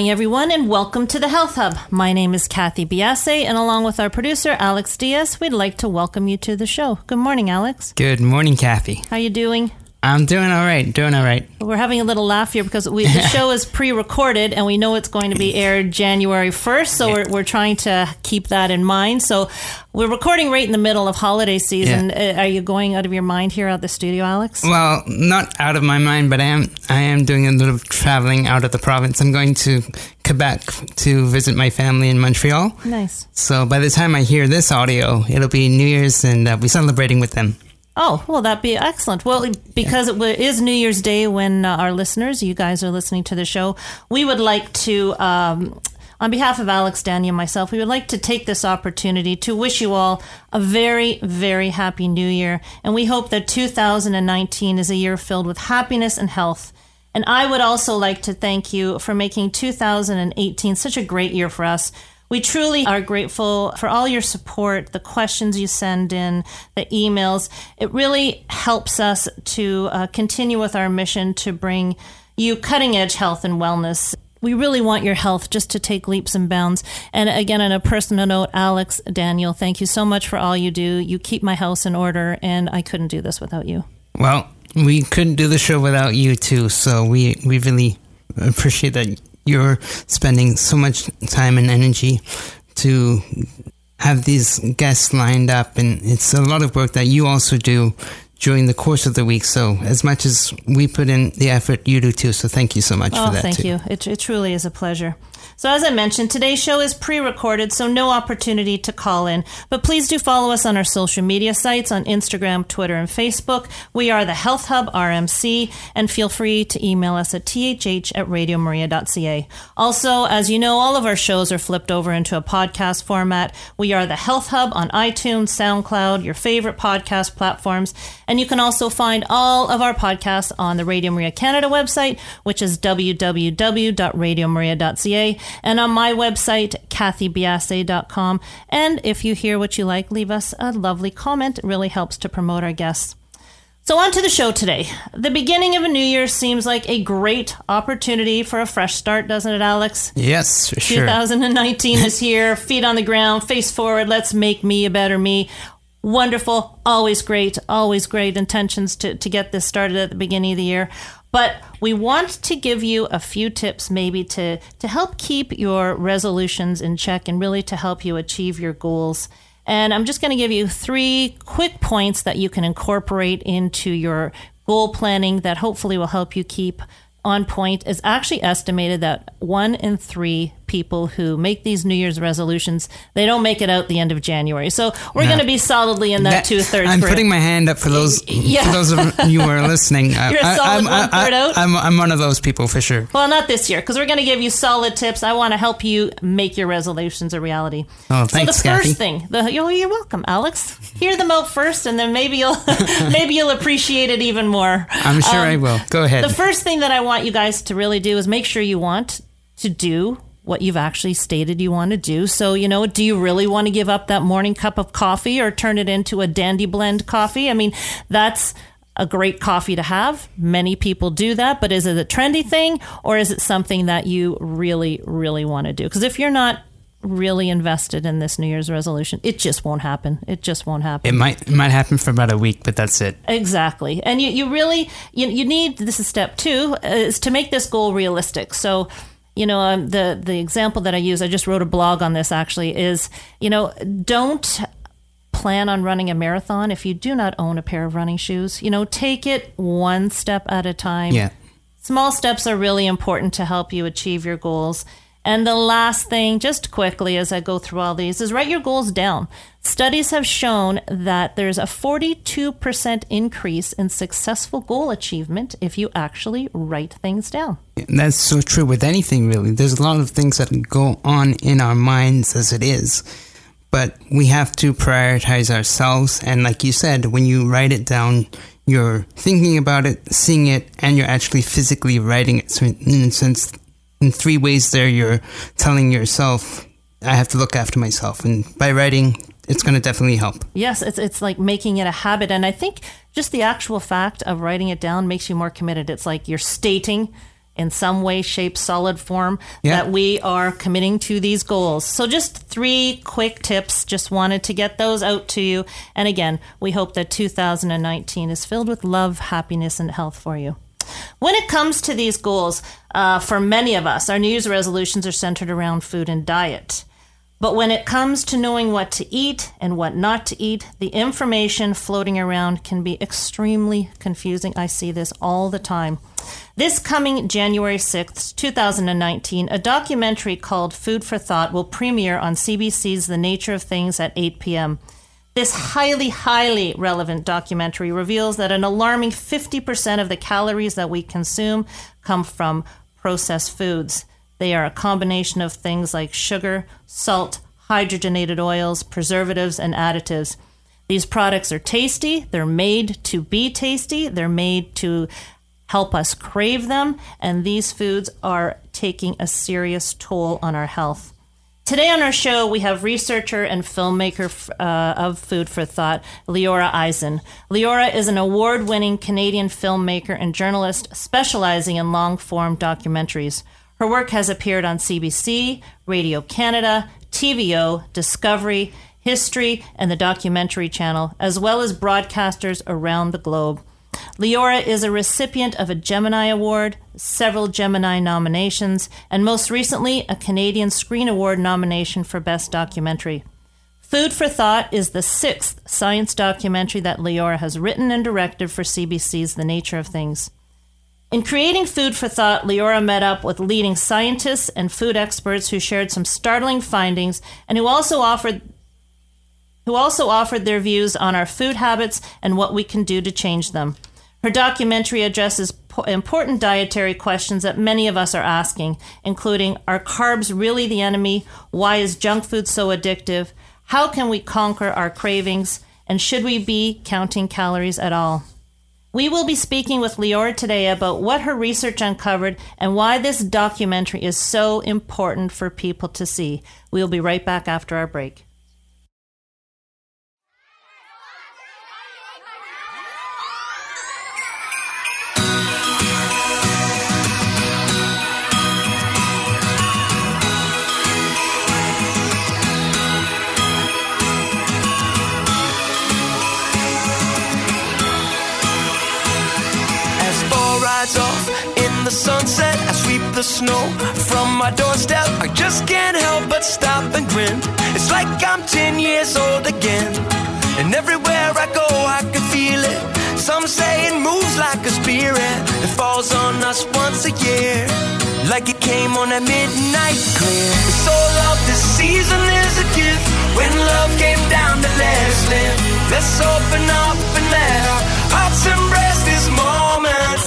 Morning, everyone, and welcome to the Health Hub. My name is Kathy Biase, and along with our producer Alex Diaz, we'd like to welcome you to the show. Good morning, Alex. Good morning, Kathy. How you doing? I'm doing all right. Doing all right. We're having a little laugh here because we, the show is pre-recorded, and we know it's going to be aired January first. So we're, we're trying to keep that in mind. So we're recording right in the middle of holiday season. Uh, Are you going out of your mind here at the studio, Alex? Well, not out of my mind, but I am. I am doing a little traveling out of the province. I'm going to Quebec to visit my family in Montreal. Nice. So by the time I hear this audio, it'll be New Year's, and uh, we're celebrating with them. Oh, well, that'd be excellent. Well, because it wa- New Year's Day when uh, our listeners, you guys are listening to the show, we would like to, um, on behalf of Alex, Daniel, and myself, we would like to take this opportunity to wish you all a very, very happy New Year. And we hope that 2019 is a year filled with happiness and health. And I would also like to thank you for making 2018 such a great year for us. We truly are grateful for all your support, the questions you send in, the emails. It really helps us to uh, continue with our mission to bring you cutting edge health and wellness. We really want your health just to take leaps and bounds. And again, on a personal note, Alex, Daniel, thank you so much for all you do. You keep my house in order, and I couldn't do this without you. Well, we couldn't do the show without you too. So we we really appreciate that you're spending so much time and energy to have these guests lined up, and it's a lot of work that you also do during the course of the week. So as much as we put in the effort, you do too. So thank you so much Oh, for that Oh thank too. you. It, it truly is a pleasure. So, as I mentioned, today's show is pre recorded, so no opportunity to call in. But please do follow us on our social media sites on Instagram, Twitter, and Facebook. We are the Health Hub RMC, and feel free to email us at thh at radiomaria.ca. Also, as you know, all of our shows are flipped over into a podcast format. We are the Health Hub on iTunes, SoundCloud, your favorite podcast platforms. And you can also find all of our podcasts on the Radio Maria Canada website, which is www.radiomaria.ca, and on my website, kathybiase.com. And if you hear what you like, leave us a lovely comment. It really helps to promote our guests. So, on to the show today. The beginning of a new year seems like a great opportunity for a fresh start, doesn't it, Alex? Yes, for sure. 2019 is here. Feet on the ground, face forward. Let's make me a better me. Wonderful. Always great. Always great intentions to, to get this started at the beginning of the year. But we want to give you a few tips maybe to, to help keep your resolutions in check and really to help you achieve your goals. And I'm just going to give you three quick points that you can incorporate into your goal planning that hopefully will help you keep on point. It's actually estimated that one in three people who make these New Year's resolutions, they don't make it out the end of January. So we're going to be solidly in that, That- two thirds. I'm putting my hand up for those Yeah. for those of you who are listening. I- You're a I, solid I'm, one third out? I'm, I'm one of those people for sure. Well, not this year, because we're going to give you solid tips. I want to help you make your resolutions a reality. Oh, so thanks, the first Kathy. thing, the, you're, you're welcome, Alex. Hear them out first, and then maybe you'll maybe you'll appreciate it even more. I'm sure um, I will. Go ahead. The first thing that I want you guys to really do is make sure you want to do what you've actually stated you want to do. So, you know, do you really want to give up that morning cup of coffee or turn it into a dandy blend coffee? I mean, that's a great coffee to have. Many people do that, but is it a trendy thing or is it something that you really, really want to do? Because if you're not really invested in this New Year's resolution, it just won't happen. It just won't happen. it might it might happen for about a week, but that's it. Exactly. And you, you really, you, you need, this is step two, uh, is to make this goal realistic. So, you know, um, the, the example that I use, I just wrote a blog on this actually, is, you know, don't plan on running a marathon, if you do not own a pair of running shoes, you know, take it one step at a time. Yeah. Small steps are really important to help you achieve your goals. And the last thing, just quickly as I go through all these, is write your goals down. Studies have shown that there's a 42% increase in successful goal achievement if you actually write things down. That's so true with anything, really. There's a lot of things that go on in our minds as it is, but we have to prioritize ourselves. And like you said, when you write it down, you're thinking about it, seeing it, and you're actually physically writing it. So, in a sense, in three ways there, you're telling yourself, I have to look after myself. And by writing, it's going to definitely help. Yes, it's it's like making it a habit, and I think just the actual fact of writing it down makes you more committed. It's like you're stating in some way, shape, solid form Yeah. that we are committing to these goals. So just three quick tips. Just wanted to get those out to you. And again, we hope that 2019 is filled with love, happiness, and health for you. When it comes to these goals, uh, for many of us, our New Year's resolutions are centered around food and diet. But when it comes to knowing what to eat and what not to eat, the information floating around can be extremely confusing. I see this all the time. This coming January 6th, 2019, a documentary called Food for Thought will premiere on CBC's The Nature of Things at 8 p.m. This highly, highly relevant documentary reveals that an alarming 50% of the calories that we consume come from processed foods. They are a combination of things like sugar, salt, hydrogenated oils, preservatives, and additives. These products are tasty, they're made to be tasty, they're made to help us crave them, and these foods are taking a serious toll on our health. Today on our show, we have researcher and filmmaker uh, of Food for Thought, Leora Eisen. Leora is an award winning Canadian filmmaker and journalist specializing in long form documentaries. Her work has appeared on CBC, Radio Canada, TVO, Discovery, History, and the Documentary Channel, as well as broadcasters around the globe. Leora is a recipient of a Gemini Award, several Gemini nominations, and most recently, a Canadian Screen Award nomination for Best Documentary. Food for Thought is the sixth science documentary that Leora has written and directed for CBC's The Nature of Things. In creating Food for Thought, Leora met up with leading scientists and food experts who shared some startling findings and who also offered who also offered their views on our food habits and what we can do to change them. Her documentary addresses po- important dietary questions that many of us are asking, including Are carbs really the enemy? Why is junk food so addictive? How can we conquer our cravings? And should we be counting calories at all? We will be speaking with Leora today about what her research uncovered and why this documentary is so important for people to see. We'll be right back after our break. The snow from my doorstep. I just can't help but stop and grin. It's like I'm 10 years old again. And everywhere I go, I can feel it. Some say it moves like a spirit that falls on us once a year. Like it came on a midnight clear. It's all of this season is a gift. When love came down to live. Let's open up and let our hearts embrace this moment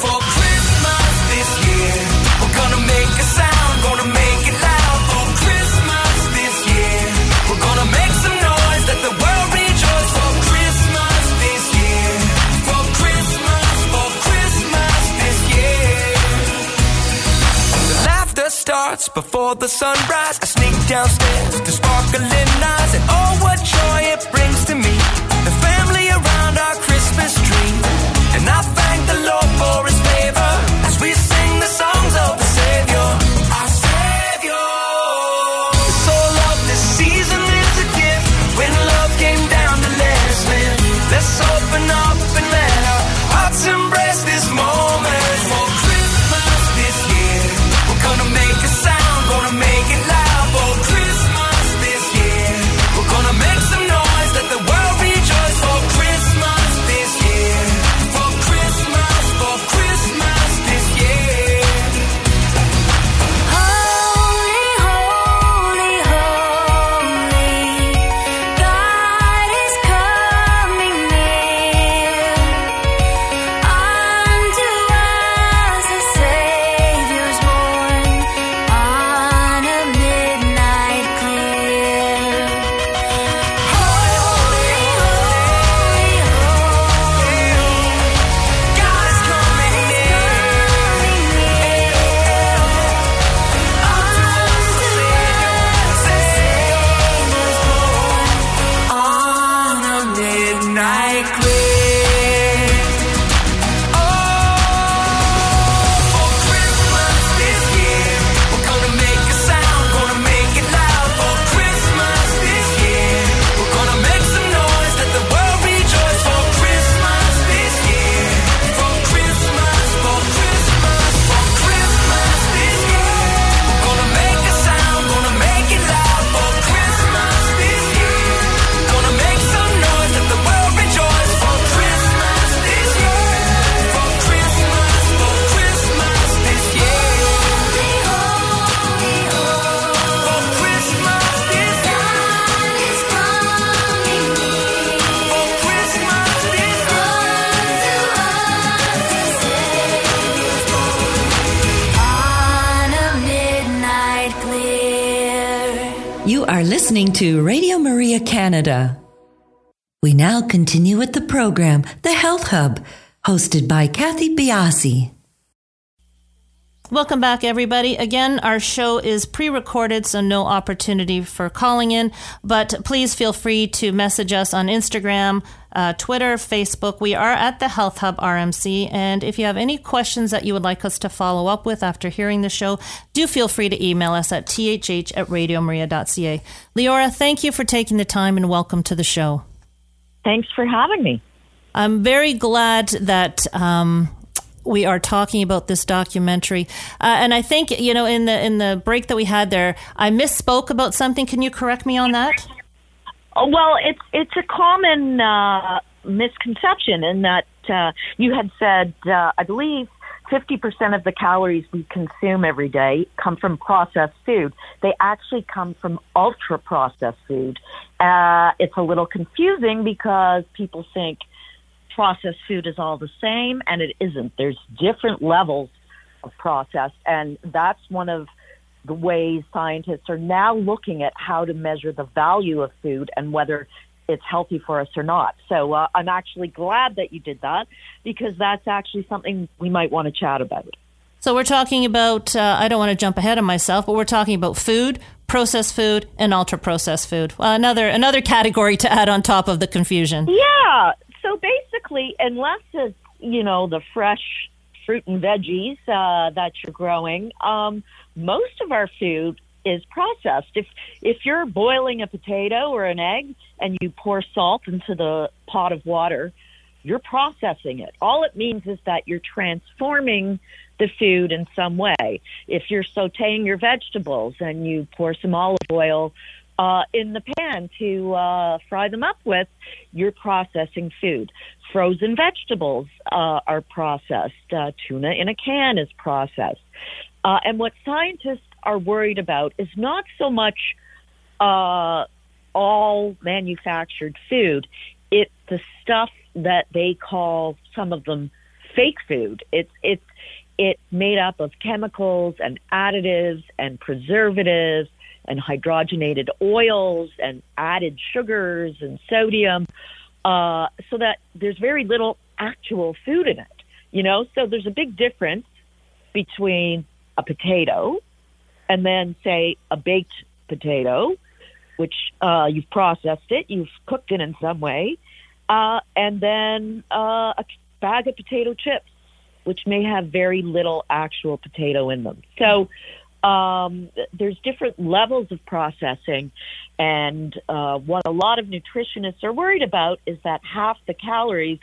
before the sunrise. I sneak downstairs to sparkling eyes, and oh, what joy it brings to me. Continue with the program, The Health Hub, hosted by Kathy Biase. Welcome back, everybody. Again, our show is pre recorded, so no opportunity for calling in, but please feel free to message us on Instagram, uh, Twitter, Facebook. We are at the Health Hub RMC, and if you have any questions that you would like us to follow up with after hearing the show, do feel free to email us at thh at radiomaria.ca. Leora, thank you for taking the time and welcome to the show. Thanks for having me. I'm very glad that um, we are talking about this documentary, uh, and I think you know in the in the break that we had there, I misspoke about something. Can you correct me on that? Oh, well, it's it's a common uh, misconception in that uh, you had said, uh, I believe, 50% of the calories we consume every day come from processed food. They actually come from ultra processed food. Uh, it's a little confusing because people think processed food is all the same, and it isn't. There's different levels of processed, and that's one of the ways scientists are now looking at how to measure the value of food and whether it's healthy for us or not. So uh, I'm actually glad that you did that because that's actually something we might want to chat about. So we're talking about. Uh, I don't want to jump ahead of myself, but we're talking about food, processed food, and ultra processed food. Well, another another category to add on top of the confusion. Yeah. So basically, unless it's you know the fresh fruit and veggies uh, that you're growing, um, most of our food is processed. If if you're boiling a potato or an egg and you pour salt into the pot of water, you're processing it. All it means is that you're transforming the food in some way. If you're sautéing your vegetables and you pour some olive oil uh, in the pan to uh, fry them up with, you're processing food. Frozen vegetables uh, are processed. Uh, tuna in a can is processed. Uh, and what scientists are worried about is not so much uh, all manufactured food. It's the stuff that they call some of them fake food. It's it's it's made up of chemicals and additives and preservatives and hydrogenated oils and added sugars and sodium, uh, so that there's very little actual food in it. You know, so there's a big difference between a potato and then say a baked potato, which uh, you've processed it, you've cooked it in some way, uh, and then uh, a bag of potato chips, which may have very little actual potato in them. So um, there's different levels of processing, and uh, what a lot of nutritionists are worried about is that half the calories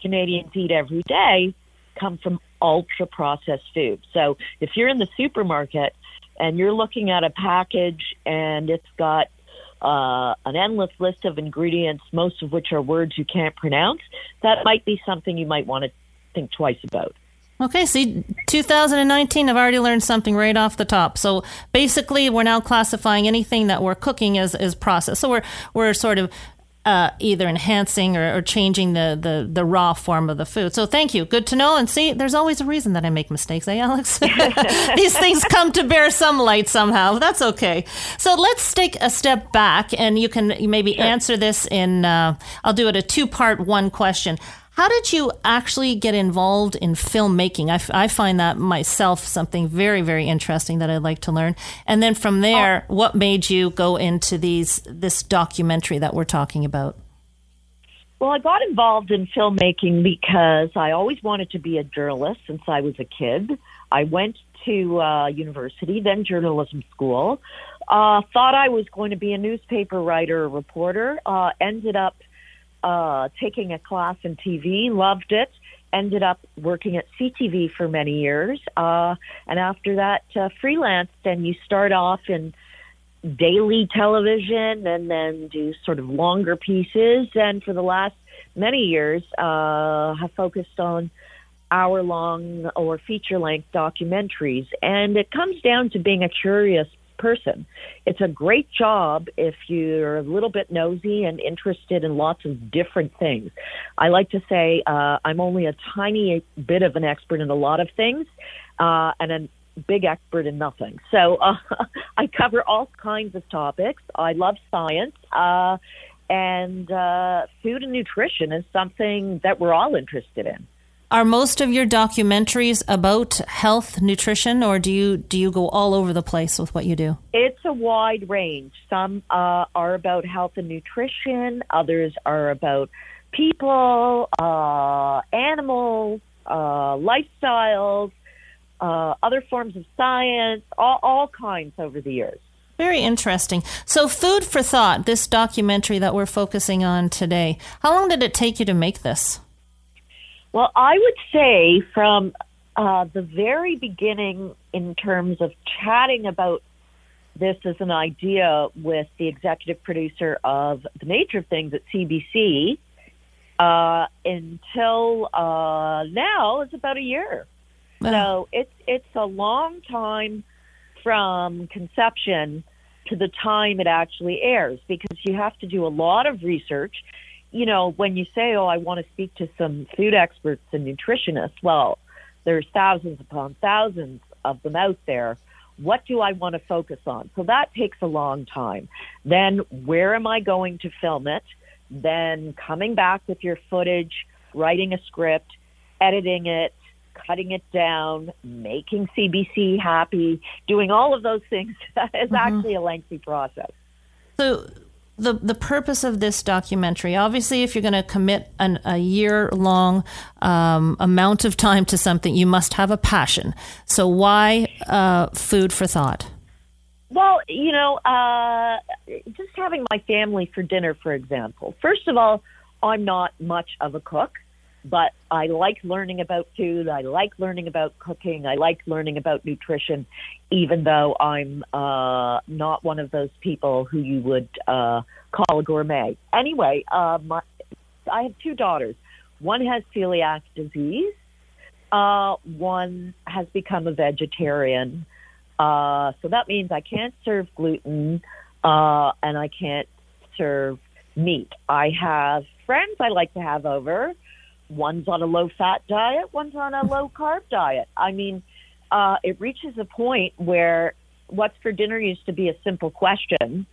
Canadians eat every day come from ultra processed food. So if you're in the supermarket and you're looking at a package and it's got uh, an endless list of ingredients, most of which are words you can't pronounce, that might be something you might want to think twice about. Okay, see, 2019, I've already learned something right off the top. So basically, we're now classifying anything that we're cooking as, as processed. So we're we're sort of uh, either enhancing or, or changing the, the, the raw form of the food. So thank you. Good to know. And see, there's always a reason that I make mistakes, eh, Alex? These things come to bear some light somehow. That's okay. So let's take a step back, and you can maybe answer this in. Uh, I'll do it a two part one question. How did you actually get involved in filmmaking? I, f- I find that myself something very, very interesting that I'd like to learn. And then from there, what made you go into these this documentary that we're talking about? Well, I got involved in filmmaking because I always wanted to be a journalist since I was a kid. I went to uh, university, then journalism school. Uh, thought I was going to be a newspaper writer or reporter. Uh, ended up uh, taking a class in TV, loved it. Ended up working at CTV for many years, uh, and after that, uh, freelanced. And you start off in daily television, and then do sort of longer pieces. And for the last many years, uh, have focused on hour long or feature length documentaries. And it comes down to being a curious person. It's a great job if you're a little bit nosy and interested in lots of different things. I like to say uh, I'm only a tiny bit of an expert in a lot of things uh, and a big expert in nothing. So uh, I cover all kinds of topics. I love science. Uh, and uh, food and nutrition is something that we're all interested in. Are most of your documentaries about health, nutrition, or do you do you go all over the place with what you do? It's a wide range. Some uh, are about health and nutrition. Others are about people, uh, animals, uh, lifestyles, uh, other forms of science, all, all kinds over the years. Very interesting. So, Food for Thought, this documentary that we're focusing on today, how long did it take you to make this? Well, I would say from uh, the very beginning, in terms of chatting about this as an idea with the executive producer of The Nature of Things at CBC, uh, until uh, now is about a year. So it's it's a long time from conception to the time it actually airs because you have to do a lot of research you know, when you say, oh, I want to speak to some food experts and nutritionists, well, there's thousands upon thousands of them out there. What do I want to focus on? So that takes a long time. Then where am I going to film it? Then coming back with your footage, writing a script, editing it, cutting it down, making CBC happy, doing all of those things is mm-hmm. actually a lengthy process. So the the purpose of this documentary. Obviously, if you're going to commit an, a year long um, amount of time to something, you must have a passion. So, why uh, food for thought? Well, you know, uh, just having my family for dinner, for example. First of all, I'm not much of a cook but I like learning about food. I like learning about cooking. I like learning about nutrition, even though I'm uh, not one of those people who you would uh, call a gourmet. Anyway, uh, my, I have two daughters. One has celiac disease. Uh, one has become a vegetarian. Uh, so that means I can't serve gluten uh, and I can't serve meat. I have friends I like to have over one's on a low fat diet, one's on a low carb diet. I mean, uh, it reaches a point where what's for dinner used to be a simple question.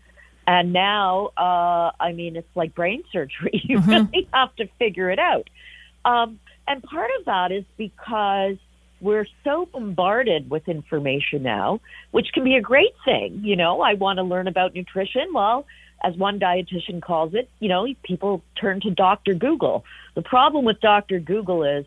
And now, uh, I mean, it's like brain surgery. You mm-hmm. really have to figure it out. Um, and part of that is because we're so bombarded with information now, which can be a great thing. You know, I want to learn about nutrition. Well, as one dietitian calls it, you know, people turn to Dr. Google. The problem with Dr. Google is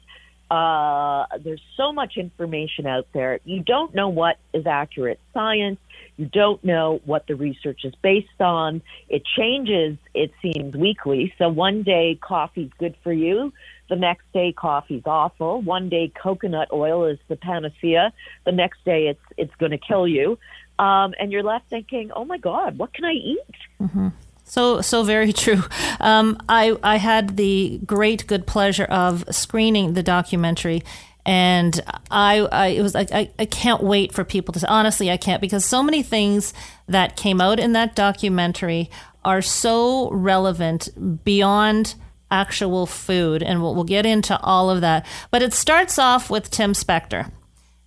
uh, there's so much information out there. You don't know what is accurate science. You don't know what the research is based on. It changes, it seems, weekly. So one day coffee's good for you. The next day coffee's awful. One day coconut oil is the panacea. The next day it's it's going to kill you um, and you're left thinking, "Oh my God, what can I eat?" Mm-hmm. So so very true. Um, I I had the great good pleasure of screening the documentary. And I, I, it was like I, I can't wait for people to honestly I can't because so many things that came out in that documentary are so relevant beyond actual food and we'll, we'll get into all of that but it starts off with Tim Spector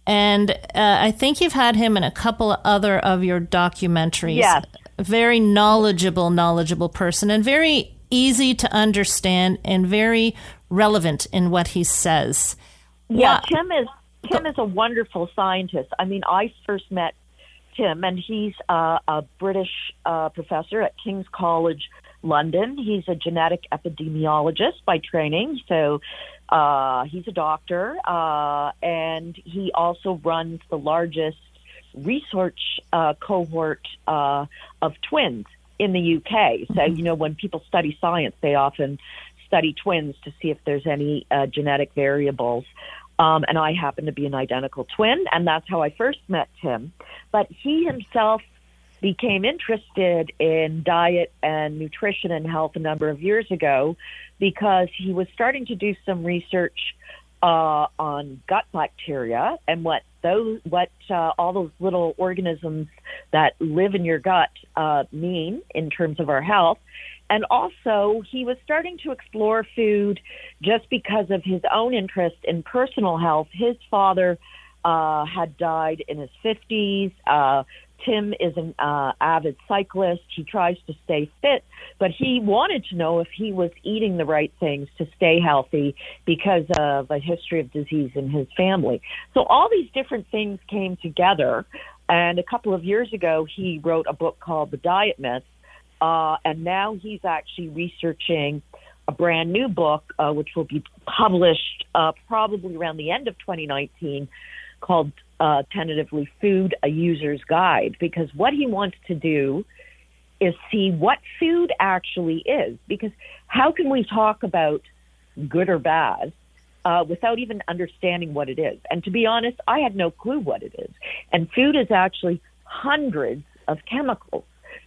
and uh, I think you've had him in a couple of other of your documentaries. Yes. Very knowledgeable, knowledgeable person, and very easy to understand and very relevant in what he says. Yeah, Tim is Tim is a wonderful scientist. I mean, I first met Tim, and he's uh, a British uh, professor at King's College London. He's a genetic epidemiologist by training, so uh, he's a doctor, uh, and he also runs the largest research uh, cohort uh, of twins in the UK. So, you know, when people study science, they often study twins to see if there's any uh, genetic variables. Um, and I happen to be an identical twin, and that's how I first met Tim. But he himself became interested in diet and nutrition and health a number of years ago because he was starting to do some research uh, on gut bacteria and what those what uh, all those little organisms that live in your gut uh, mean in terms of our health. And also, he was starting to explore food just because of his own interest in personal health. His father uh, had died in his 50s. Uh, Tim is an uh, avid cyclist. He tries to stay fit, but he wanted to know if he was eating the right things to stay healthy because of a history of disease in his family. So all these different things came together. And a couple of years ago, he wrote a book called The Diet Myth. Uh, and now he's actually researching a brand new book, uh, which will be published uh, probably around the end of 2019, called uh, tentatively Food a User's Guide, because what he wants to do is see what food actually is. Because how can we talk about good or bad uh, without even understanding what it is? And to be honest, I had no clue what it is. And food is actually hundreds of chemicals.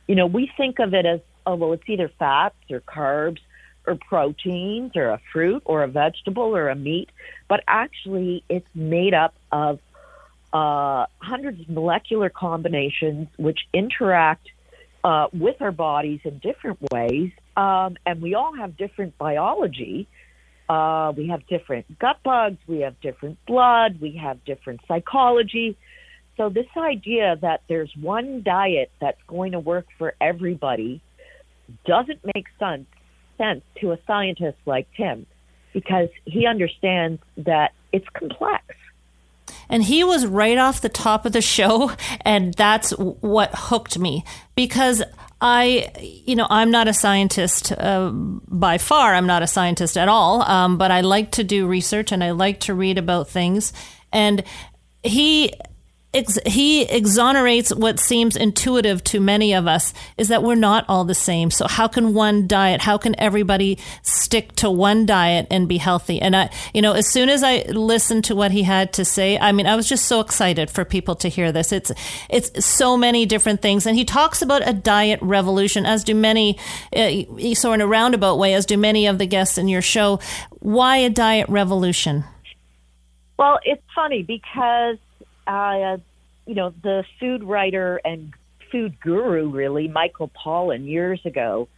You know, we think of it as, oh, well, it's either fats or carbs or proteins or a fruit or a vegetable or a meat, but actually it's made up of uh, hundreds of molecular combinations which interact uh, with our bodies in different ways, um, and we all have different biology. Uh, we have different gut bugs, we have different blood, we have different psychology. So, this idea that there's one diet that's going to work for everybody doesn't make sense, sense to a scientist like Tim because he understands that it's complex and he was right off the top of the show. And that's what hooked me because I, you know, I'm not a scientist uh, by far. I'm not a scientist at all. Um, but I like to do research and I like to read about things. And he ex- he exonerates what seems intuitive to many of us is that we're not all the same. So how can one diet, how can everybody stick to one diet and be healthy? And I, you know, as soon as I listened to what he had to say, I mean, I was just so excited for people to hear this. It's, it's so many different things. And he talks about a diet revolution, as do many, uh, so in a roundabout way, as do many of the guests in your show. Why a diet revolution? Well, it's funny because uh, you know, the food writer and food guru, really, Michael Pollan, years ago,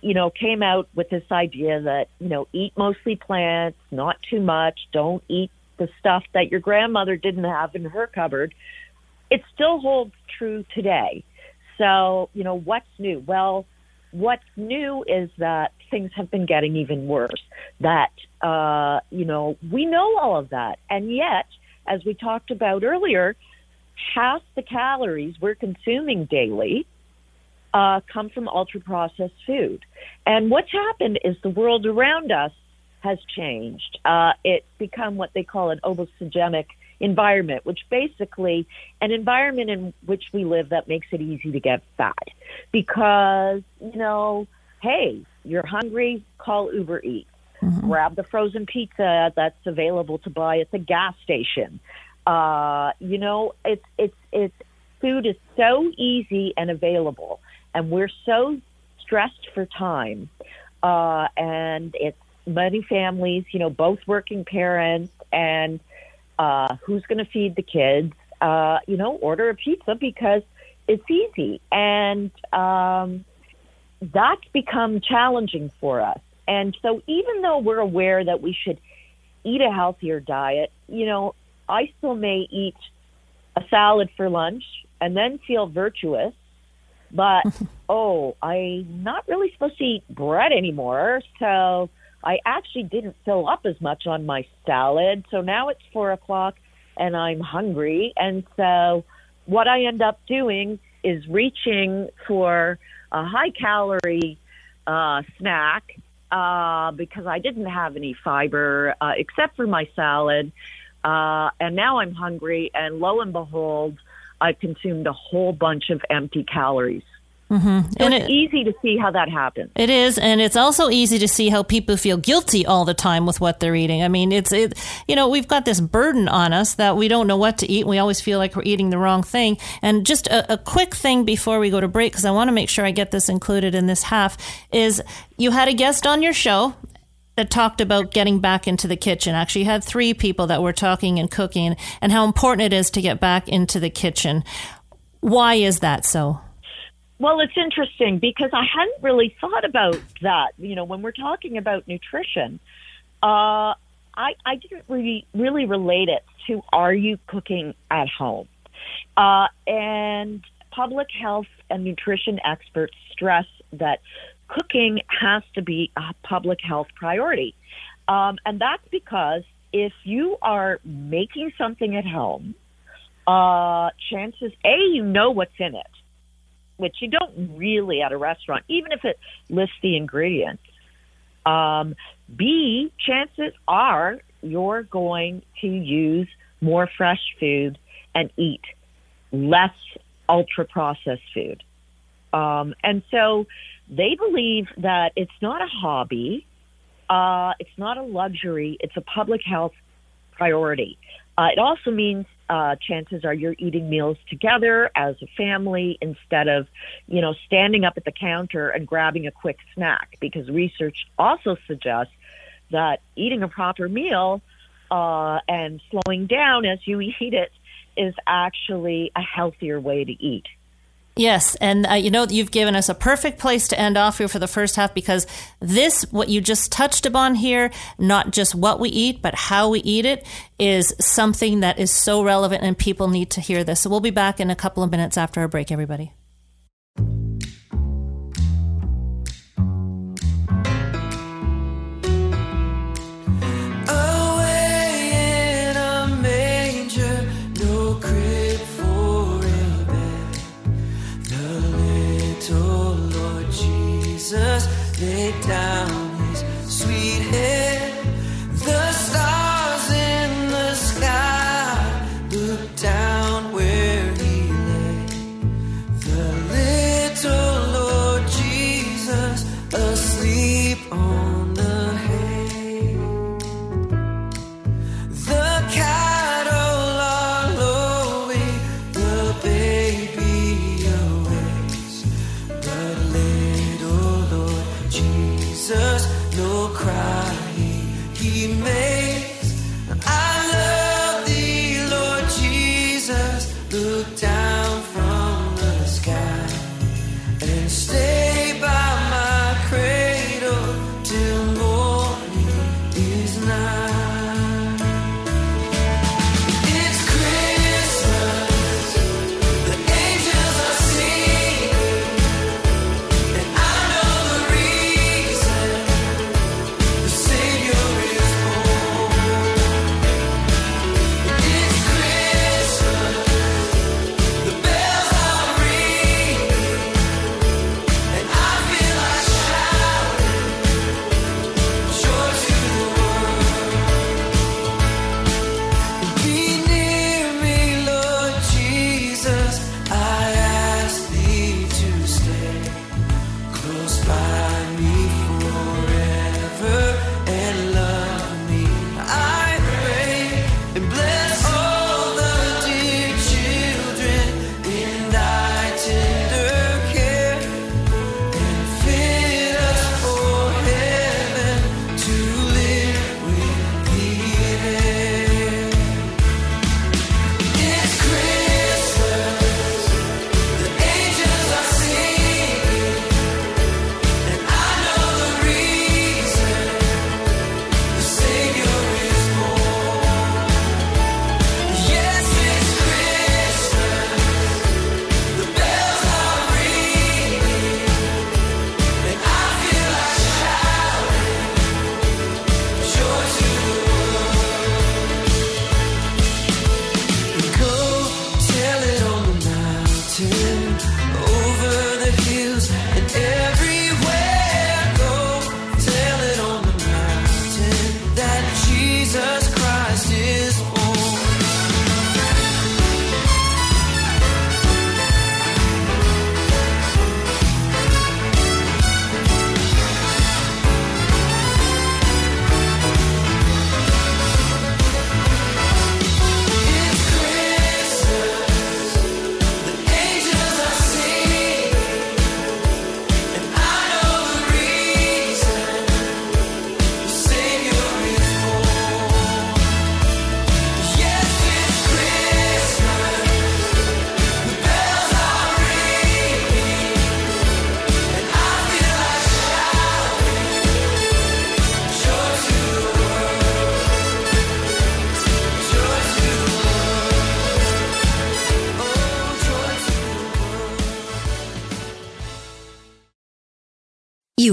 you know, came out with this idea that, you know, eat mostly plants, not too much, don't eat the stuff that your grandmother didn't have in her cupboard. It still holds true today. So, you know, what's new? Well, what's new is that things have been getting even worse. That, uh, you know, we know all of that. And yet, as we talked about earlier, half the calories we're consuming daily uh, come from ultra processed food. And what's happened is the world around us has changed. Uh, it's become what they call an obesogenic environment, which basically an environment in which we live that makes it easy to get fat. Because, you know, hey, you're hungry, call Uber Eats. Mm-hmm. Grab the frozen pizza that's available to buy at the gas station. Uh, you know, it's it's it's food is so easy and available, and we're so stressed for time, uh, and it's many families, you know, both working parents, and uh, who's going to feed the kids? Uh, you know, order a pizza because it's easy, and um, that's become challenging for us. And so, even though we're aware that we should eat a healthier diet, you know, I still may eat a salad for lunch and then feel virtuous. But oh, I'm not really supposed to eat bread anymore. So I actually didn't fill up as much on my salad. So now it's four o'clock and I'm hungry. And so what I end up doing is reaching for a high calorie uh, snack uh, because I didn't have any fiber uh, except for my salad. Uh, and now I'm hungry, and lo and behold, I've consumed a whole bunch of empty calories. Mm-hmm. So And it's it- easy to see how that happens. It is, and it's also easy to see how people feel guilty all the time with what they're eating. I mean, it's it, you know, we've got this burden on us that we don't know what to eat. And we always feel like we're eating the wrong thing. And just a, a quick thing before we go to break, because I want to make sure I get this included in this half, is you had a guest on your show that talked about getting back into the kitchen. Actually, you had three people that were talking and cooking, and how important it is to get back into the kitchen. Why is that so? Well, it's interesting because I hadn't really thought about that. You know, when we're talking about nutrition, uh, I, I didn't really really relate it to are you cooking at home? Uh, and public health and nutrition experts stress that cooking has to be a public health priority. Um, and that's because if you are making something at home, uh, chances A, you know what's in it, which you don't really at a restaurant, even if it lists the ingredients. Um, B, chances are you're going to use more fresh food and eat less ultra processed food. Um, and so they believe that it's not a hobby, uh, it's not a luxury, it's a public health priority. Uh, it also means uh, chances are you're eating meals together as a family instead of, you know, standing up at the counter and grabbing a quick snack. Because research also suggests that eating a proper meal uh, and slowing down as you eat it is actually a healthier way to eat. Yes, and uh, you know you've given us a perfect place to end off here for the first half because this, what you just touched upon here, not just what we eat but how we eat it, is something that is so relevant and people need to hear this. So we'll be back in a couple of minutes after our break, everybody. Jesus down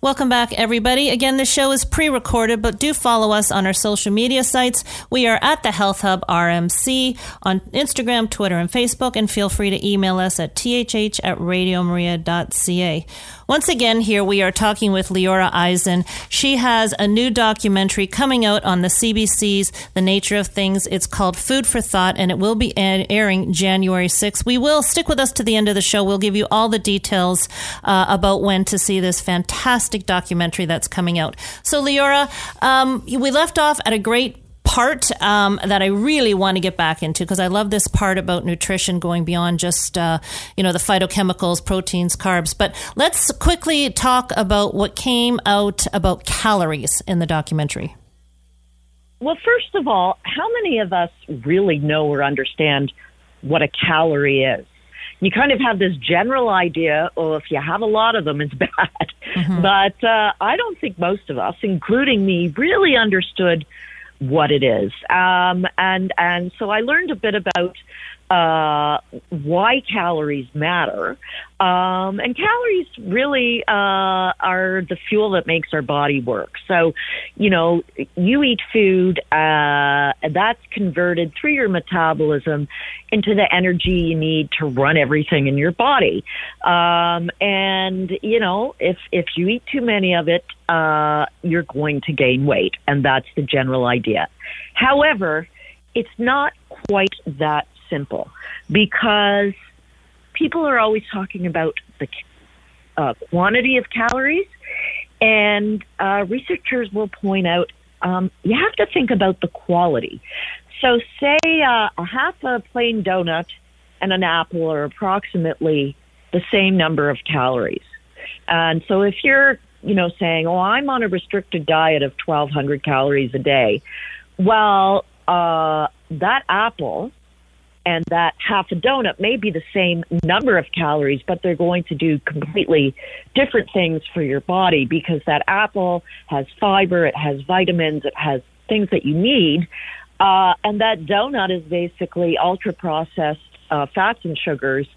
Welcome back, everybody. Again, the show is pre recorded, but do follow us on our social media sites. We are at the Health Hub RMC on Instagram, Twitter, and Facebook, and feel free to email us at thh at radiomaria.ca. Once again, here we are talking with Leora Eisen. She has a new documentary coming out on the CBC's The Nature of Things. It's called Food for Thought, and it will be airing January 6th. We will stick with us to the end of the show. We'll give you all the details uh, about when to see this fantastic documentary that's coming out. So, Leora, um, we left off at a great part um, that I really want to get back into because I love this part about nutrition going beyond just uh, you know the phytochemicals, proteins, carbs. But let's quickly talk about what came out about calories in the documentary. Well, first of all, how many of us really know or understand what a calorie is? You kind of have this general idea, oh, if you have a lot of them, it's bad. But uh, I don't think most of us, including me, really understood what it is. Um, and and so I learned a bit about uh, why calories matter. Um, and calories really uh, are the fuel that makes our body work. So, you know, you eat food, uh, that's converted through your metabolism into the energy you need to run everything in your body. Um, and, you know, if, if you eat too many of it, uh, you're going to gain weight. And that's the general idea. However, it's not quite that simple because people are always talking about the uh, quantity of calories, and uh, researchers will point out um, you have to think about the quality. So, say uh, a half a plain donut and an apple are approximately the same number of calories. And so, if you're, you know, saying, "Oh, I'm on a restricted diet of 1,200 calories a day," well, uh, that apple and that half a donut may be the same number of calories, but they're going to do completely different things for your body because that apple has fiber, it has vitamins, it has things that you need. Uh, and that donut is basically ultra processed uh, fats and sugars,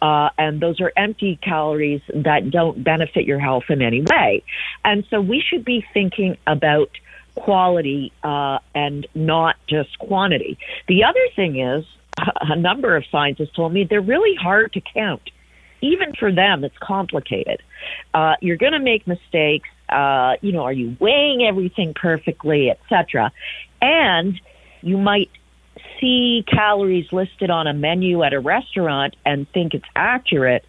uh, and those are empty calories that don't benefit your health in any way. And so we should be thinking about quality uh, and not just quantity. The other thing is, a number of scientists told me they're really hard to count. Even for them, it's complicated. Uh, you're going to make mistakes. Uh, you know, are you weighing everything perfectly, etc. And you might see calories listed on a menu at a restaurant and think it's accurate,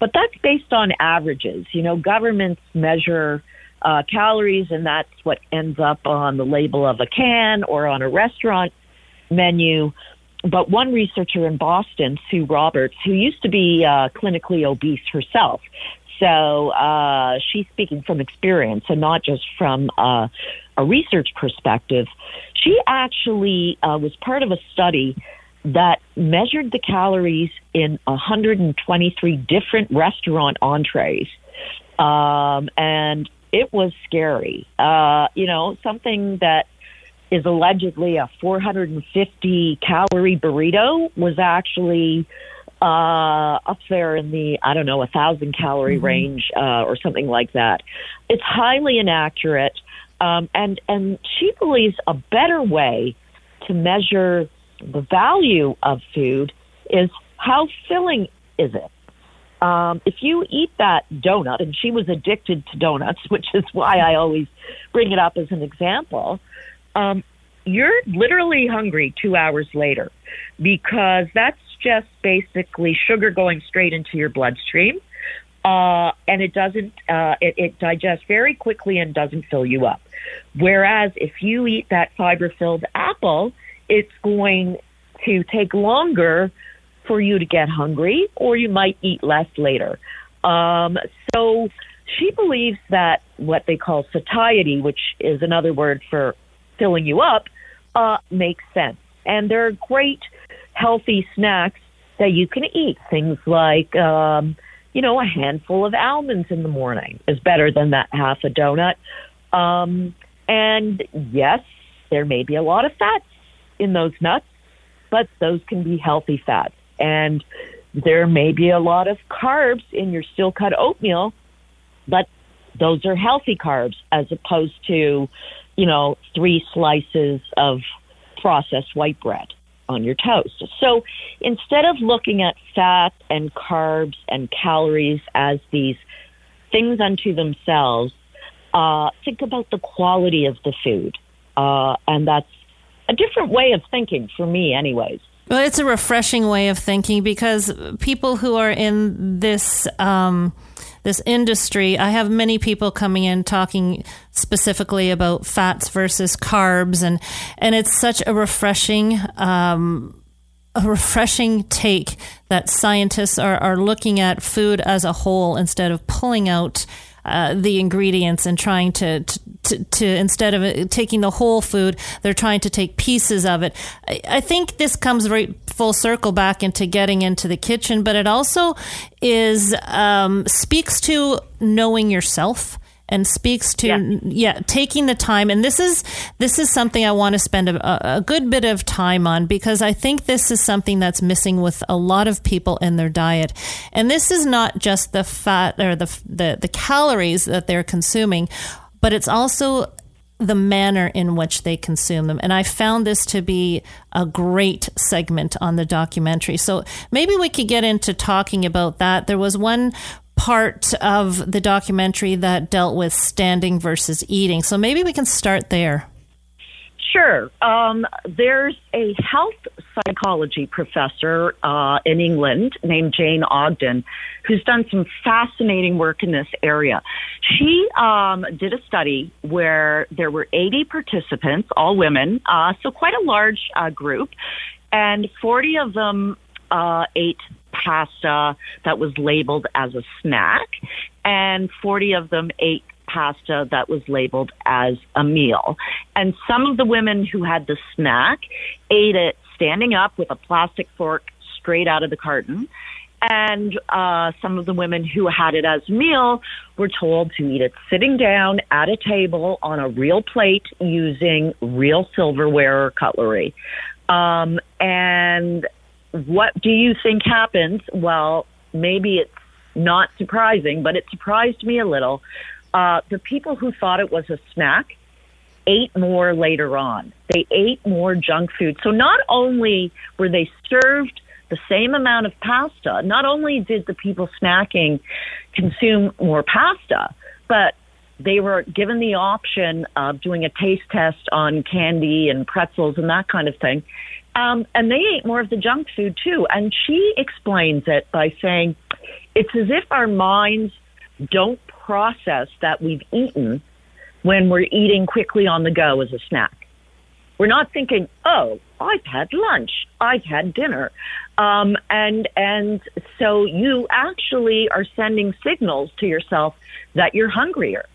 but that's based on averages. You know, governments measure uh, calories, and that's what ends up on the label of a can or on a restaurant menu. But one researcher in Boston, Sue Roberts, who used to be uh, clinically obese herself, so uh, she's speaking from experience and not just from uh, a research perspective. She actually uh, was part of a study that measured the calories in 123 different restaurant entrees. Um, and it was scary. Uh, you know, something that is allegedly a 450 calorie burrito was actually uh, up there in the I don't know a thousand calorie Mm-hmm. range uh, or something like that. It's highly inaccurate, um, and and she believes a better way to measure the value of food is how filling is it. Um, if you eat that donut, and she was addicted to donuts, which is why I always bring it up as an example, um, you're literally hungry two hours later because that's just basically sugar going straight into your bloodstream. Uh, and it doesn't, uh, it, it digests very quickly and doesn't fill you up. Whereas if you eat that fiber filled apple, it's going to take longer for you to get hungry, or you might eat less later. Um, so she believes that what they call satiety, which is another word for filling you up, uh, makes sense. And there are great healthy snacks that you can eat. Things like, um, you know, a handful of almonds in the morning is better than that half a donut. Um, and yes, there may be a lot of fats in those nuts, but those can be healthy fats. And there may be a lot of carbs in your steel cut oatmeal, but those are healthy carbs as opposed to, you know, three slices of processed white bread on your toast. So instead of looking at fat and carbs and calories as these things unto themselves, uh, think about the quality of the food. Uh, and that's a different way of thinking for me, anyways. Well, it's a refreshing way of thinking because people who are in this um, this industry, I have many people coming in talking specifically about fats versus carbs, and and it's such a refreshing. Um, a refreshing take that scientists are, are looking at food as a whole instead of pulling out uh, the ingredients and trying to, to, to, to instead of taking the whole food, they're trying to take pieces of it. I, I think this comes right full circle back into getting into the kitchen, but it also is um, speaks to knowing yourself and speaks to yeah. yeah. taking the time and this is this is something I want to spend a, a, good bit of time on because I think this is something that's missing with a lot of people in their diet and this is not just the fat or the the, the calories that they're consuming but it's also the manner in which they consume them. And I found this to be a great segment on the documentary. So maybe we could get into talking about that. There was one part of the documentary that dealt with standing versus eating. So maybe we can start there. Sure. Um, there's a health psychology professor uh, in England named Jane Ogden who's done some fascinating work in this area. She um, did a study where there were 80 participants, all women, uh, so quite a large uh, group, and 40 of them uh, ate pasta that was labeled as a snack, and 40 of them ate pasta that was labeled as a meal. And some of the women who had the snack ate it standing up with a plastic fork straight out of the carton. And uh, some of the women who had it as meal were told to eat it sitting down at a table on a real plate using real silverware or cutlery. Um, and what do you think happens? Well, maybe it's not surprising, but it surprised me a little. Uh, the people who thought it was a snack ate more later on. They ate more junk food. So not only were they served the same amount of pasta, not only did the people snacking consume more pasta, but they were given the option of doing a taste test on candy and pretzels and that kind of thing. Um, and they ate more of the junk food too. And she explains it by saying it's as if our minds don't process that we've eaten when we're eating quickly on the go as a snack. We're not thinking, oh, I've had lunch, I've had dinner. Um, and, and so you actually are sending signals to yourself that you're hungrier.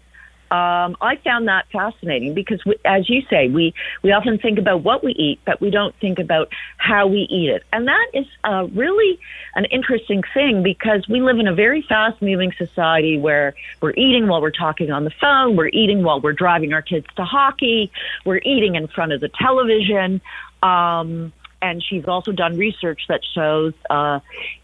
Um, I found that fascinating because, we, as you say, we, we often think about what we eat, but we don't think about how we eat it. And that is uh, really an interesting thing because we live in a very fast moving society where we're eating while we're talking on the phone, we're eating while we're driving our kids to hockey, we're eating in front of the television. Um, and she's also done research that shows uh,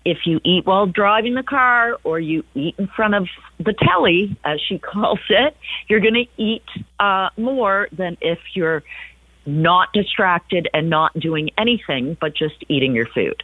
if you eat while driving the car or you eat in front of the telly, as she calls it, you're going to eat uh, more than if you're not distracted and not doing anything but just eating your food.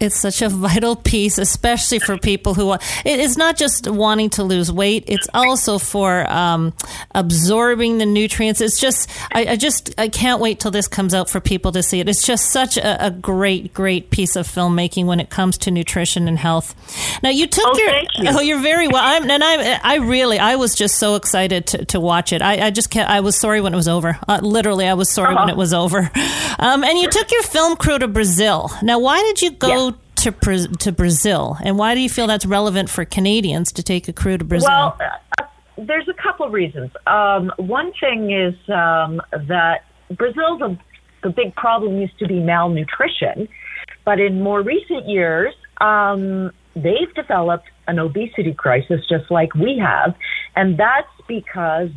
It's such a vital piece, especially for people who want. It is not just wanting to lose weight; it's also for um, absorbing the nutrients. It's just, I, I, just, I can't wait till this comes out for people to see it. It's just such a, a, great, great piece of filmmaking when it comes to nutrition and health. Now, you took oh, your, you. oh, you're very well. I'm, and I, I really, I was just so excited to, to watch it. I, I just can't. I was sorry when it was over. Uh, literally, I was sorry uh-huh. when it was over. Um, and you took your film crew to Brazil. Now, why did you go? Yeah to to Brazil, and why do you feel that's relevant for Canadians to take a crew to Brazil? Well, uh, there's a couple of reasons. Um, one thing is um, that Brazil, the, the big problem used to be malnutrition, but in more recent years, um, they've developed an obesity crisis just like we have, and that's because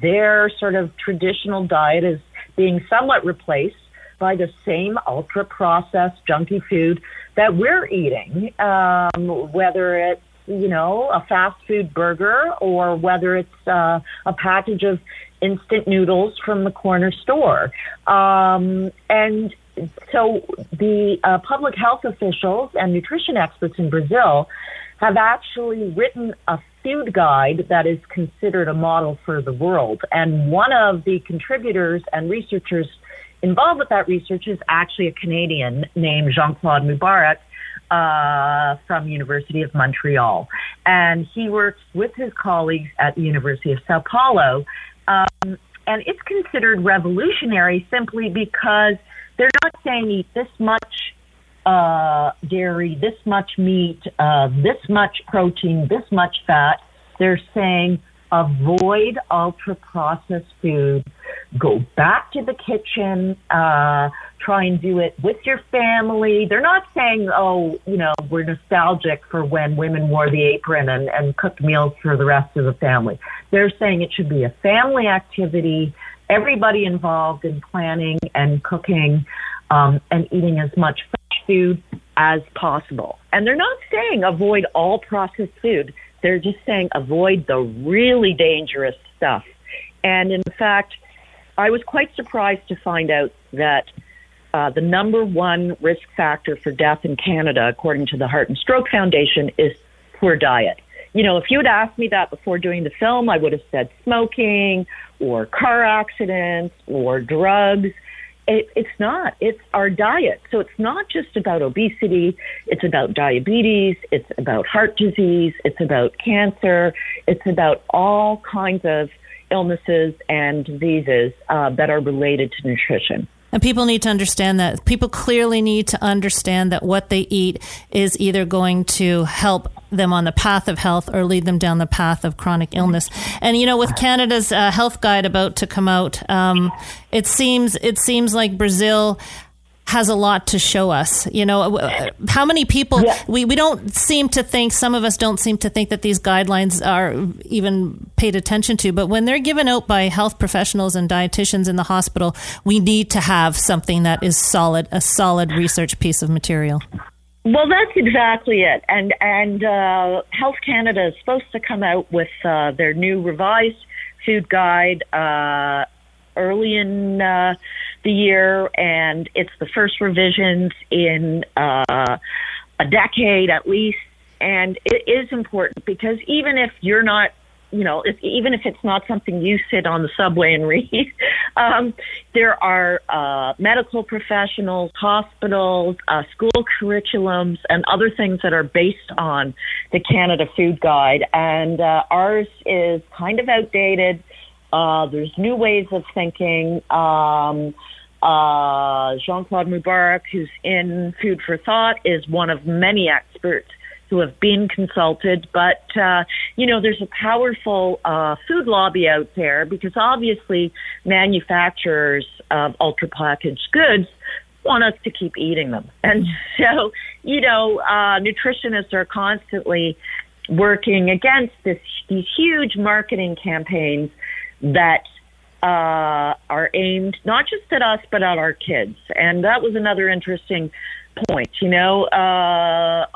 their sort of traditional diet is being somewhat replaced by the same ultra processed junky food that we're eating, um, whether it's you know a fast food burger or whether it's uh, a package of instant noodles from the corner store, um, and so the uh, public health officials and nutrition experts in Brazil have actually written a food guide that is considered a model for the world. And one of the contributors and researchers involved with that research is actually a Canadian named Jean-Claude Moubarac uh, from University of Montreal. And he works with his colleagues at the University of Sao Paulo. Um, and it's considered revolutionary simply because they're not saying eat this much uh, dairy, this much meat, uh, this much protein, this much fat. They're saying avoid ultra processed food go back to the kitchen, uh, try and do it with your family. They're not saying, oh, you know, we're nostalgic for when women wore the apron and, and cooked meals for the rest of the family. They're saying it should be a family activity, everybody involved in planning and cooking um, and eating as much fresh food as possible. And they're not saying avoid all processed food. They're just saying avoid the really dangerous stuff. And in fact, I was quite surprised to find out that uh, the number one risk factor for death in Canada, according to the Heart and Stroke Foundation, is poor diet. You know, if you had asked me that before doing the film, I would have said smoking or car accidents or drugs. It, it's not. It's our diet. So it's not just about obesity. It's about diabetes. It's about heart disease. It's about cancer. It's about all kinds of illnesses and diseases uh, that are related to nutrition. And people need to understand that. People clearly need to understand that what they eat is either going to help them on the path of health or lead them down the path of chronic illness. And you know, with Canada's uh, health guide about to come out, um, it seems it seems like Brazil has a lot to show us. You know, how many people yeah. we, we don't seem to think, some of us don't seem to think that these guidelines are even paid attention to. But when they're given out by health professionals and dietitians in the hospital, we need to have something that is solid, a solid research piece of material. Well, that's exactly it. And, and uh, Health Canada is supposed to come out with uh, their new revised food guide uh, early in uh, the year, and it's the first revisions in uh, a decade at least. And it is important because even if you're not, you know, if, even if it's not something you sit on the subway and read, um, there are uh, medical professionals, hospitals, uh, school curriculums, and other things that are based on the Canada Food Guide. And uh, ours is kind of outdated uh, there's new ways of thinking. Um, uh, Jean Claude Moubarac, who's in Food for Thought, is one of many experts who have been consulted. But, uh, you know, there's a powerful uh, food lobby out there because obviously manufacturers of ultra packaged goods want us to keep eating them. And so, you know, uh, nutritionists are constantly working against this, these huge marketing campaigns that uh, are aimed not just at us but at our kids, and that was another interesting point. You know, uh,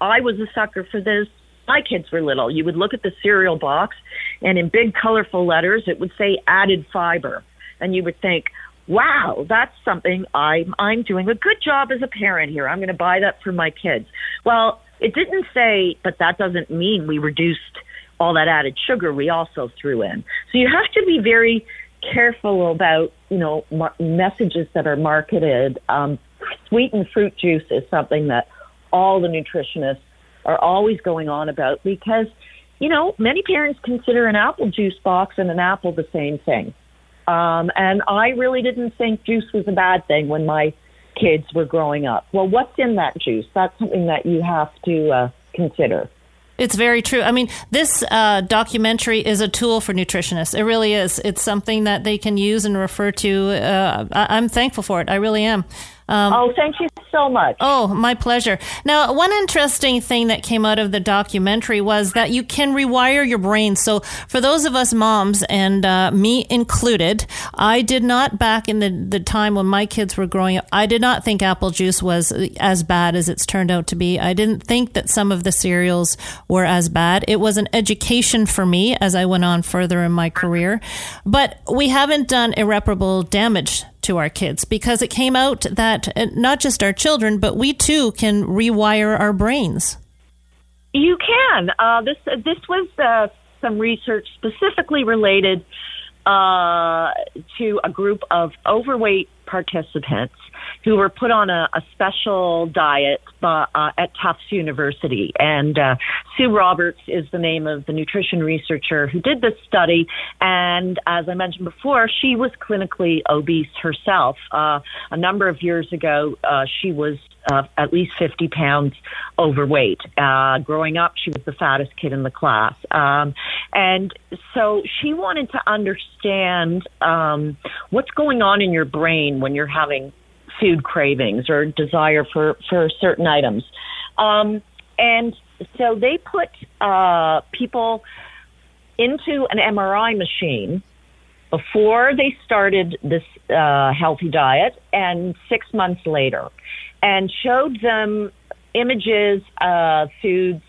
I was a sucker for this. My kids were little. You would look at the cereal box, and in big, colorful letters, it would say added fiber, and you would think, wow, that's something I'm I'm doing a good job as a parent here. I'm going to buy that for my kids. Well, it didn't say, but that doesn't mean we reduced all that added sugar we also threw in. So you have to be very careful about, you know, mar- messages that are marketed. Um, sweetened fruit juice is something that all the nutritionists are always going on about because, you know, many parents consider an apple juice box and an apple the same thing. Um, and I really didn't think juice was a bad thing when my kids were growing up. Well, what's in that juice? That's something that you have to uh, consider. It's very true. I mean, this uh, documentary is a tool for nutritionists. It really is. It's something that they can use and refer to. Uh, I- I'm thankful for it. I really am. Um, oh, thank you so much. Oh, my pleasure. Now, one interesting thing that came out of the documentary was that you can rewire your brain. So, for those of us moms, and uh, me included, I did not, back in the, the time when my kids were growing up, I did not think apple juice was as bad as it's turned out to be. I didn't think that some of the cereals were as bad. It was an education for me as I went on further in my career. But we haven't done irreparable damage to our kids because it came out that uh, not just our children, but we too can rewire our brains. You can. Uh, this this was uh, some research specifically related uh, to a group of overweight participants who were put on a, a special diet uh, uh, at Tufts University. And uh, Sue Roberts is the name of the nutrition researcher who did this study. And as I mentioned before, she was clinically obese herself. Uh, a number of years ago, uh, she was uh, at least 50 pounds overweight. Uh, growing up, she was the fattest kid in the class. Um, and so she wanted to understand um, what's going on in your brain when you're having food cravings or desire for, for certain items. Um, and so they put uh, people into an MRI machine before they started this uh, healthy diet and six months later and showed them images of foods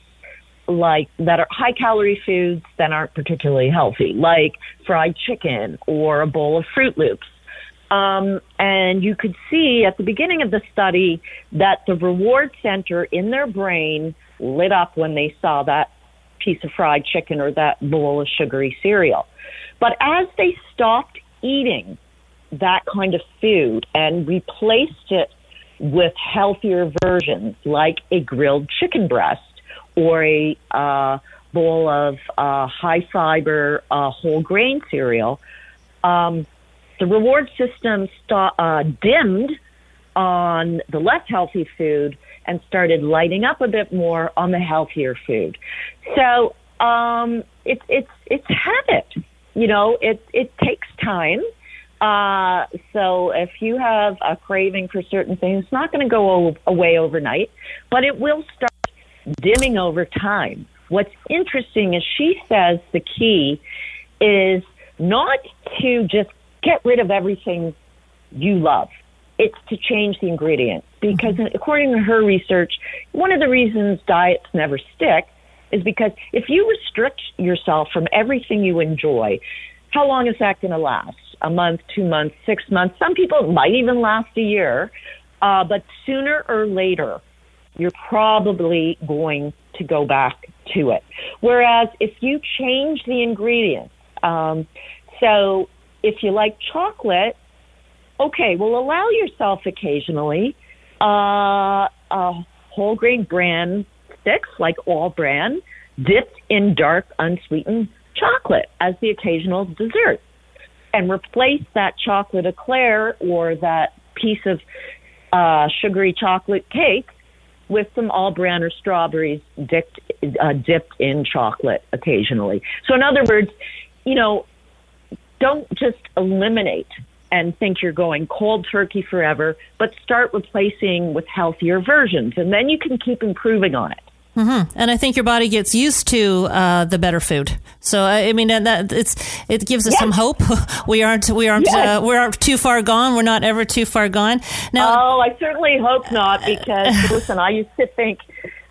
like that are high calorie foods that aren't particularly healthy, like fried chicken or a bowl of Froot Loops. Um, and you could see at the beginning of the study that the reward center in their brain lit up when they saw that piece of fried chicken or that bowl of sugary cereal. But as they stopped eating that kind of food and replaced it with healthier versions like a grilled chicken breast or a uh, bowl of uh, high fiber uh, whole grain cereal, um, the reward system st- uh, dimmed on the less healthy food and started lighting up a bit more on the healthier food. So um, it's it's it's habit. You know, it it takes time. Uh, so if you have a craving for certain things, it's not going to go away overnight, but it will start dimming over time. What's interesting is she says the key is not to just get rid of everything you love. It's to change the ingredients because mm-hmm. according to her research, one of the reasons diets never stick is because if you restrict yourself from everything you enjoy, how long is that going to last? A month, two months, six months? Some people might even last a year. Uh, but sooner or later, you're probably going to go back to it. Whereas if you change the ingredients, um, so if you like chocolate, okay, well, allow yourself occasionally uh, a whole grain bran sticks, like All-Bran, dipped in dark, unsweetened chocolate as the occasional dessert. And replace that chocolate eclair or that piece of uh, sugary chocolate cake with some All-Bran or strawberries dipped, uh, dipped in chocolate occasionally. So, in other words, you know, don't just eliminate and think you're going cold turkey forever, but start replacing with healthier versions, and then you can keep improving on it. Mm-hmm. And I think your body gets used to uh, the better food. So I mean that it's it gives us Yes. some hope. We aren't we aren't Yes. uh, we aren't too far gone. We're not ever too far gone. Now Oh, I certainly hope not because listen, I used to think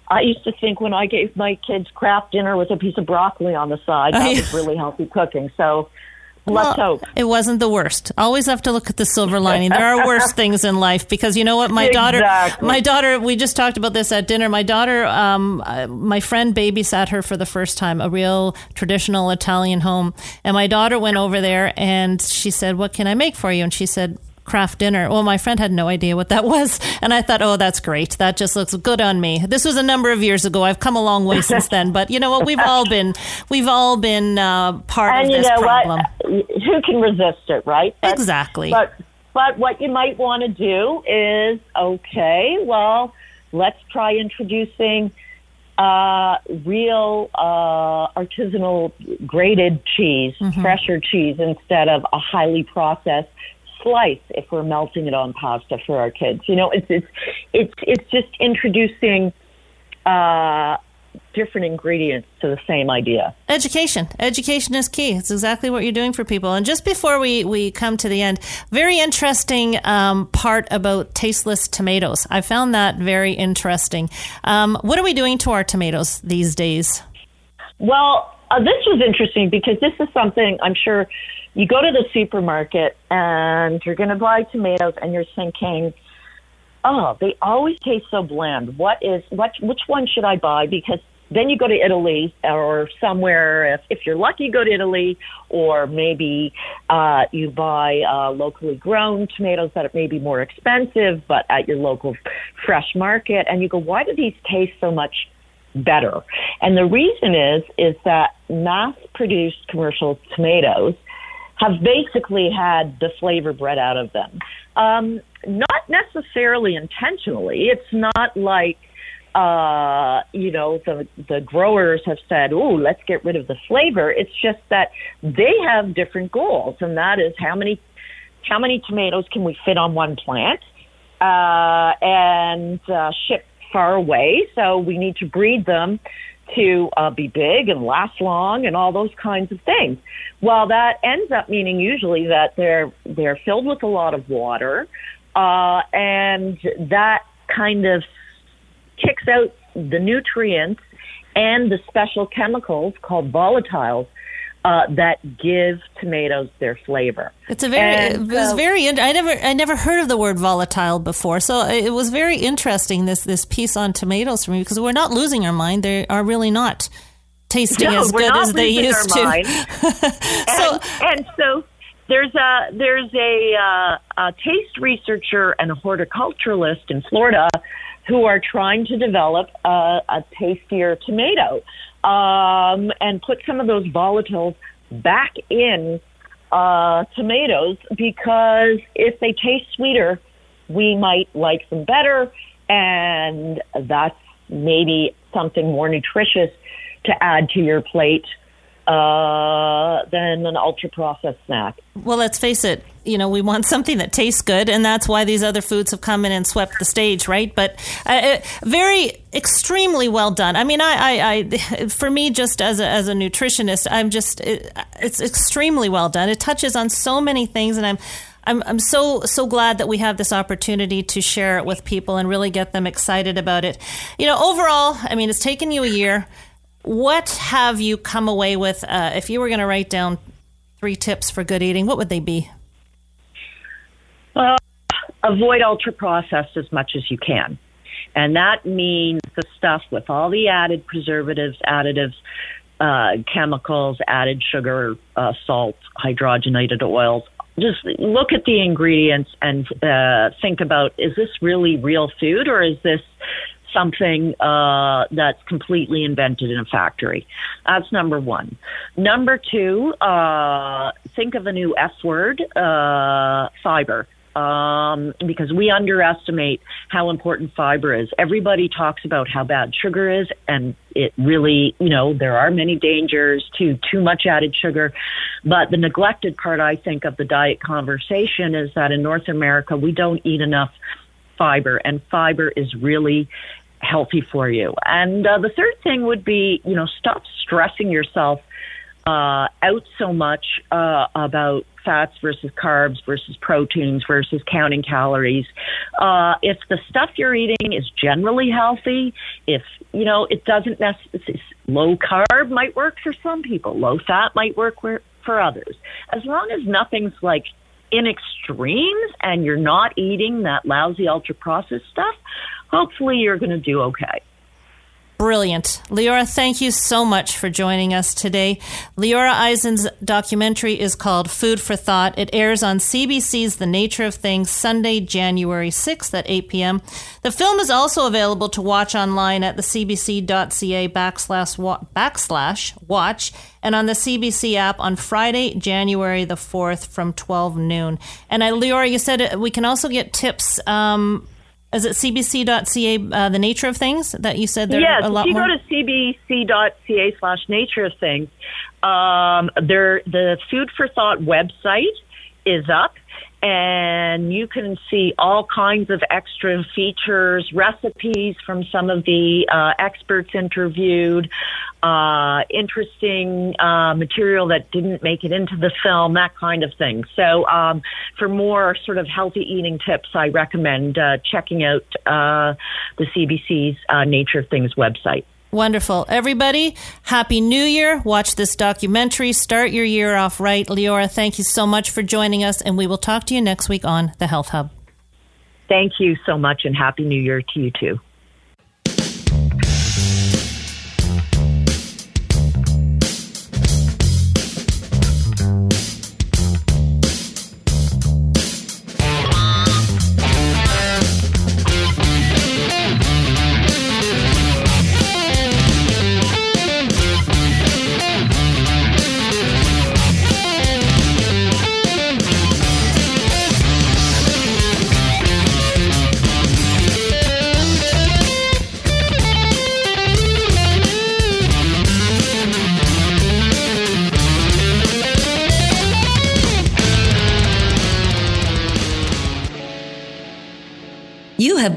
I used to think when I gave my kids Kraft dinner with a piece of broccoli on the side, that Oh, was really healthy cooking. So let's Well, hope. It wasn't the worst. Always have to look at the silver lining. There are worse things in life because you know what, my daughter, Exactly. my daughter. We just talked about this at dinner. My daughter, um, uh, my friend babysat her for the first time, a real traditional Italian home, and my daughter went over there and she said, "What can I make for you?" And she said. Kraft dinner. Well, my friend had no idea what that was. And I thought, oh, that's great. That just looks good on me. This was a number of years ago. I've come a long way since then. But you know what? We've all been, we've all been uh, part And of you this know problem. what? Who can resist it, right? But- Exactly. But but what you might want to do is okay, well, let's try introducing uh, real uh, artisanal grated cheese, Mm-hmm. fresher cheese instead of a highly processed slice if we're melting it on pasta for our kids. You know, it's it's it's it's just introducing uh, different ingredients to the same idea. Education. Education is key. It's exactly what you're doing for people. And just before we, we come to the end, very interesting um, part about tasteless tomatoes. I found that very interesting. Um, what are we doing to our tomatoes these days? Well, uh, this was interesting because this is something I'm sure you go to the supermarket and you're going to buy tomatoes and you're thinking, oh, they always taste so bland. What is what? Which one should I buy? Because then you go to Italy or somewhere. If, if you're lucky, go to Italy, or maybe uh, you buy uh, locally grown tomatoes that may be more expensive, but at your local fresh market, and you go, why do these taste so much? better. And the reason is is that mass produced commercial tomatoes have basically had the flavor bred out of them. Um, not necessarily intentionally. It's not like uh, you know the the growers have said, "Oh, let's get rid of the flavor." It's just that they have different goals, and that is how many how many tomatoes can we fit on one plant uh, and uh, ship far away. So we need to breed them to uh, be big and last long and all those kinds of things. Well, that ends up meaning usually that they're they're filled with a lot of water, uh, and that kind of kicks out the nutrients and the special chemicals called volatiles uh, that give tomatoes their flavor. It's a very, And it was so- very, I never, I never heard of the word volatile before. So it was very interesting, this, this piece on tomatoes for me, because we're not losing our mind. They are really not tasting No, as good as they used to. So- and, and so there's a there's a, uh, a taste researcher and a horticulturalist in Florida who are trying to develop a, a tastier tomato um, and put some of those volatiles back in uh, tomatoes because if they taste sweeter, we might like them better, and that's maybe something more nutritious to add to your plate uh, than an ultra processed snack. Well, let's face it. You know, we want something that tastes good, and that's why these other foods have come in and swept the stage, right? But uh, uh, very, extremely well done. I mean, I, I, I for me, just as a, as a nutritionist, I'm just it, it's extremely well done. It touches on so many things, and I'm. I'm, I'm so so glad that we have this opportunity to share it with people and really get them excited about it. You know, overall, I mean, it's taken you a year. What have you come away with? Uh, if you were going to write down three tips for good eating, what would they be? Uh, avoid ultra processed as much as you can. And that means the stuff with all the added preservatives, additives, uh, chemicals, added sugar, uh, salt, hydrogenated oils. Just look at the ingredients and uh, think about is this really real food or is this something uh, that's completely invented in a factory. That's number one. Number two, uh, think of a new F word, uh, fiber. Um, because we underestimate how important fiber is. Everybody talks about how bad sugar is, and it really, you know, there are many dangers to too much added sugar. But the neglected part, I think, of the diet conversation is that in North America, we don't eat enough fiber, and fiber is really healthy for you. And uh, the third thing would be, you know, stop stressing yourself uh, out so much uh, about fats versus carbs versus proteins versus counting calories. Uh, if the stuff you're eating is generally healthy, if you know it doesn't necessarily low carb might work for some people, low fat might work for others. As long as nothing's like in extremes and you're not eating that lousy ultra processed stuff, hopefully you're going to do okay. Brilliant. Leora, thank you so much for joining us today. Leora Eisen's documentary is called Food for Thought. It airs on CBC's The Nature of Things Sunday, January 6th at 8 p.m. The film is also available to watch online at the cbc.ca backslash, backslash watch and on the CBC app on Friday, January the 4th from 12 noon. And I, Leora, you said we can also get tips um, is it cbc.ca uh, the nature of things that you said there yes, a lot if you more? go to cbc.ca slash nature of things um, there the food for thought website is up and you can see all kinds of extra features, recipes from some of the uh, experts interviewed, uh, interesting uh, material that didn't make it into the film, that kind of thing. So, um, for more sort of healthy eating tips, I recommend uh, checking out uh, the CBC's uh, Nature of Things website. Wonderful. Everybody, Happy New Year. Watch this documentary. Start your year off right. Leora, thank you so much for joining us, and we will talk to you next week on The Health Hub. Thank you so much, and Happy New Year to you too.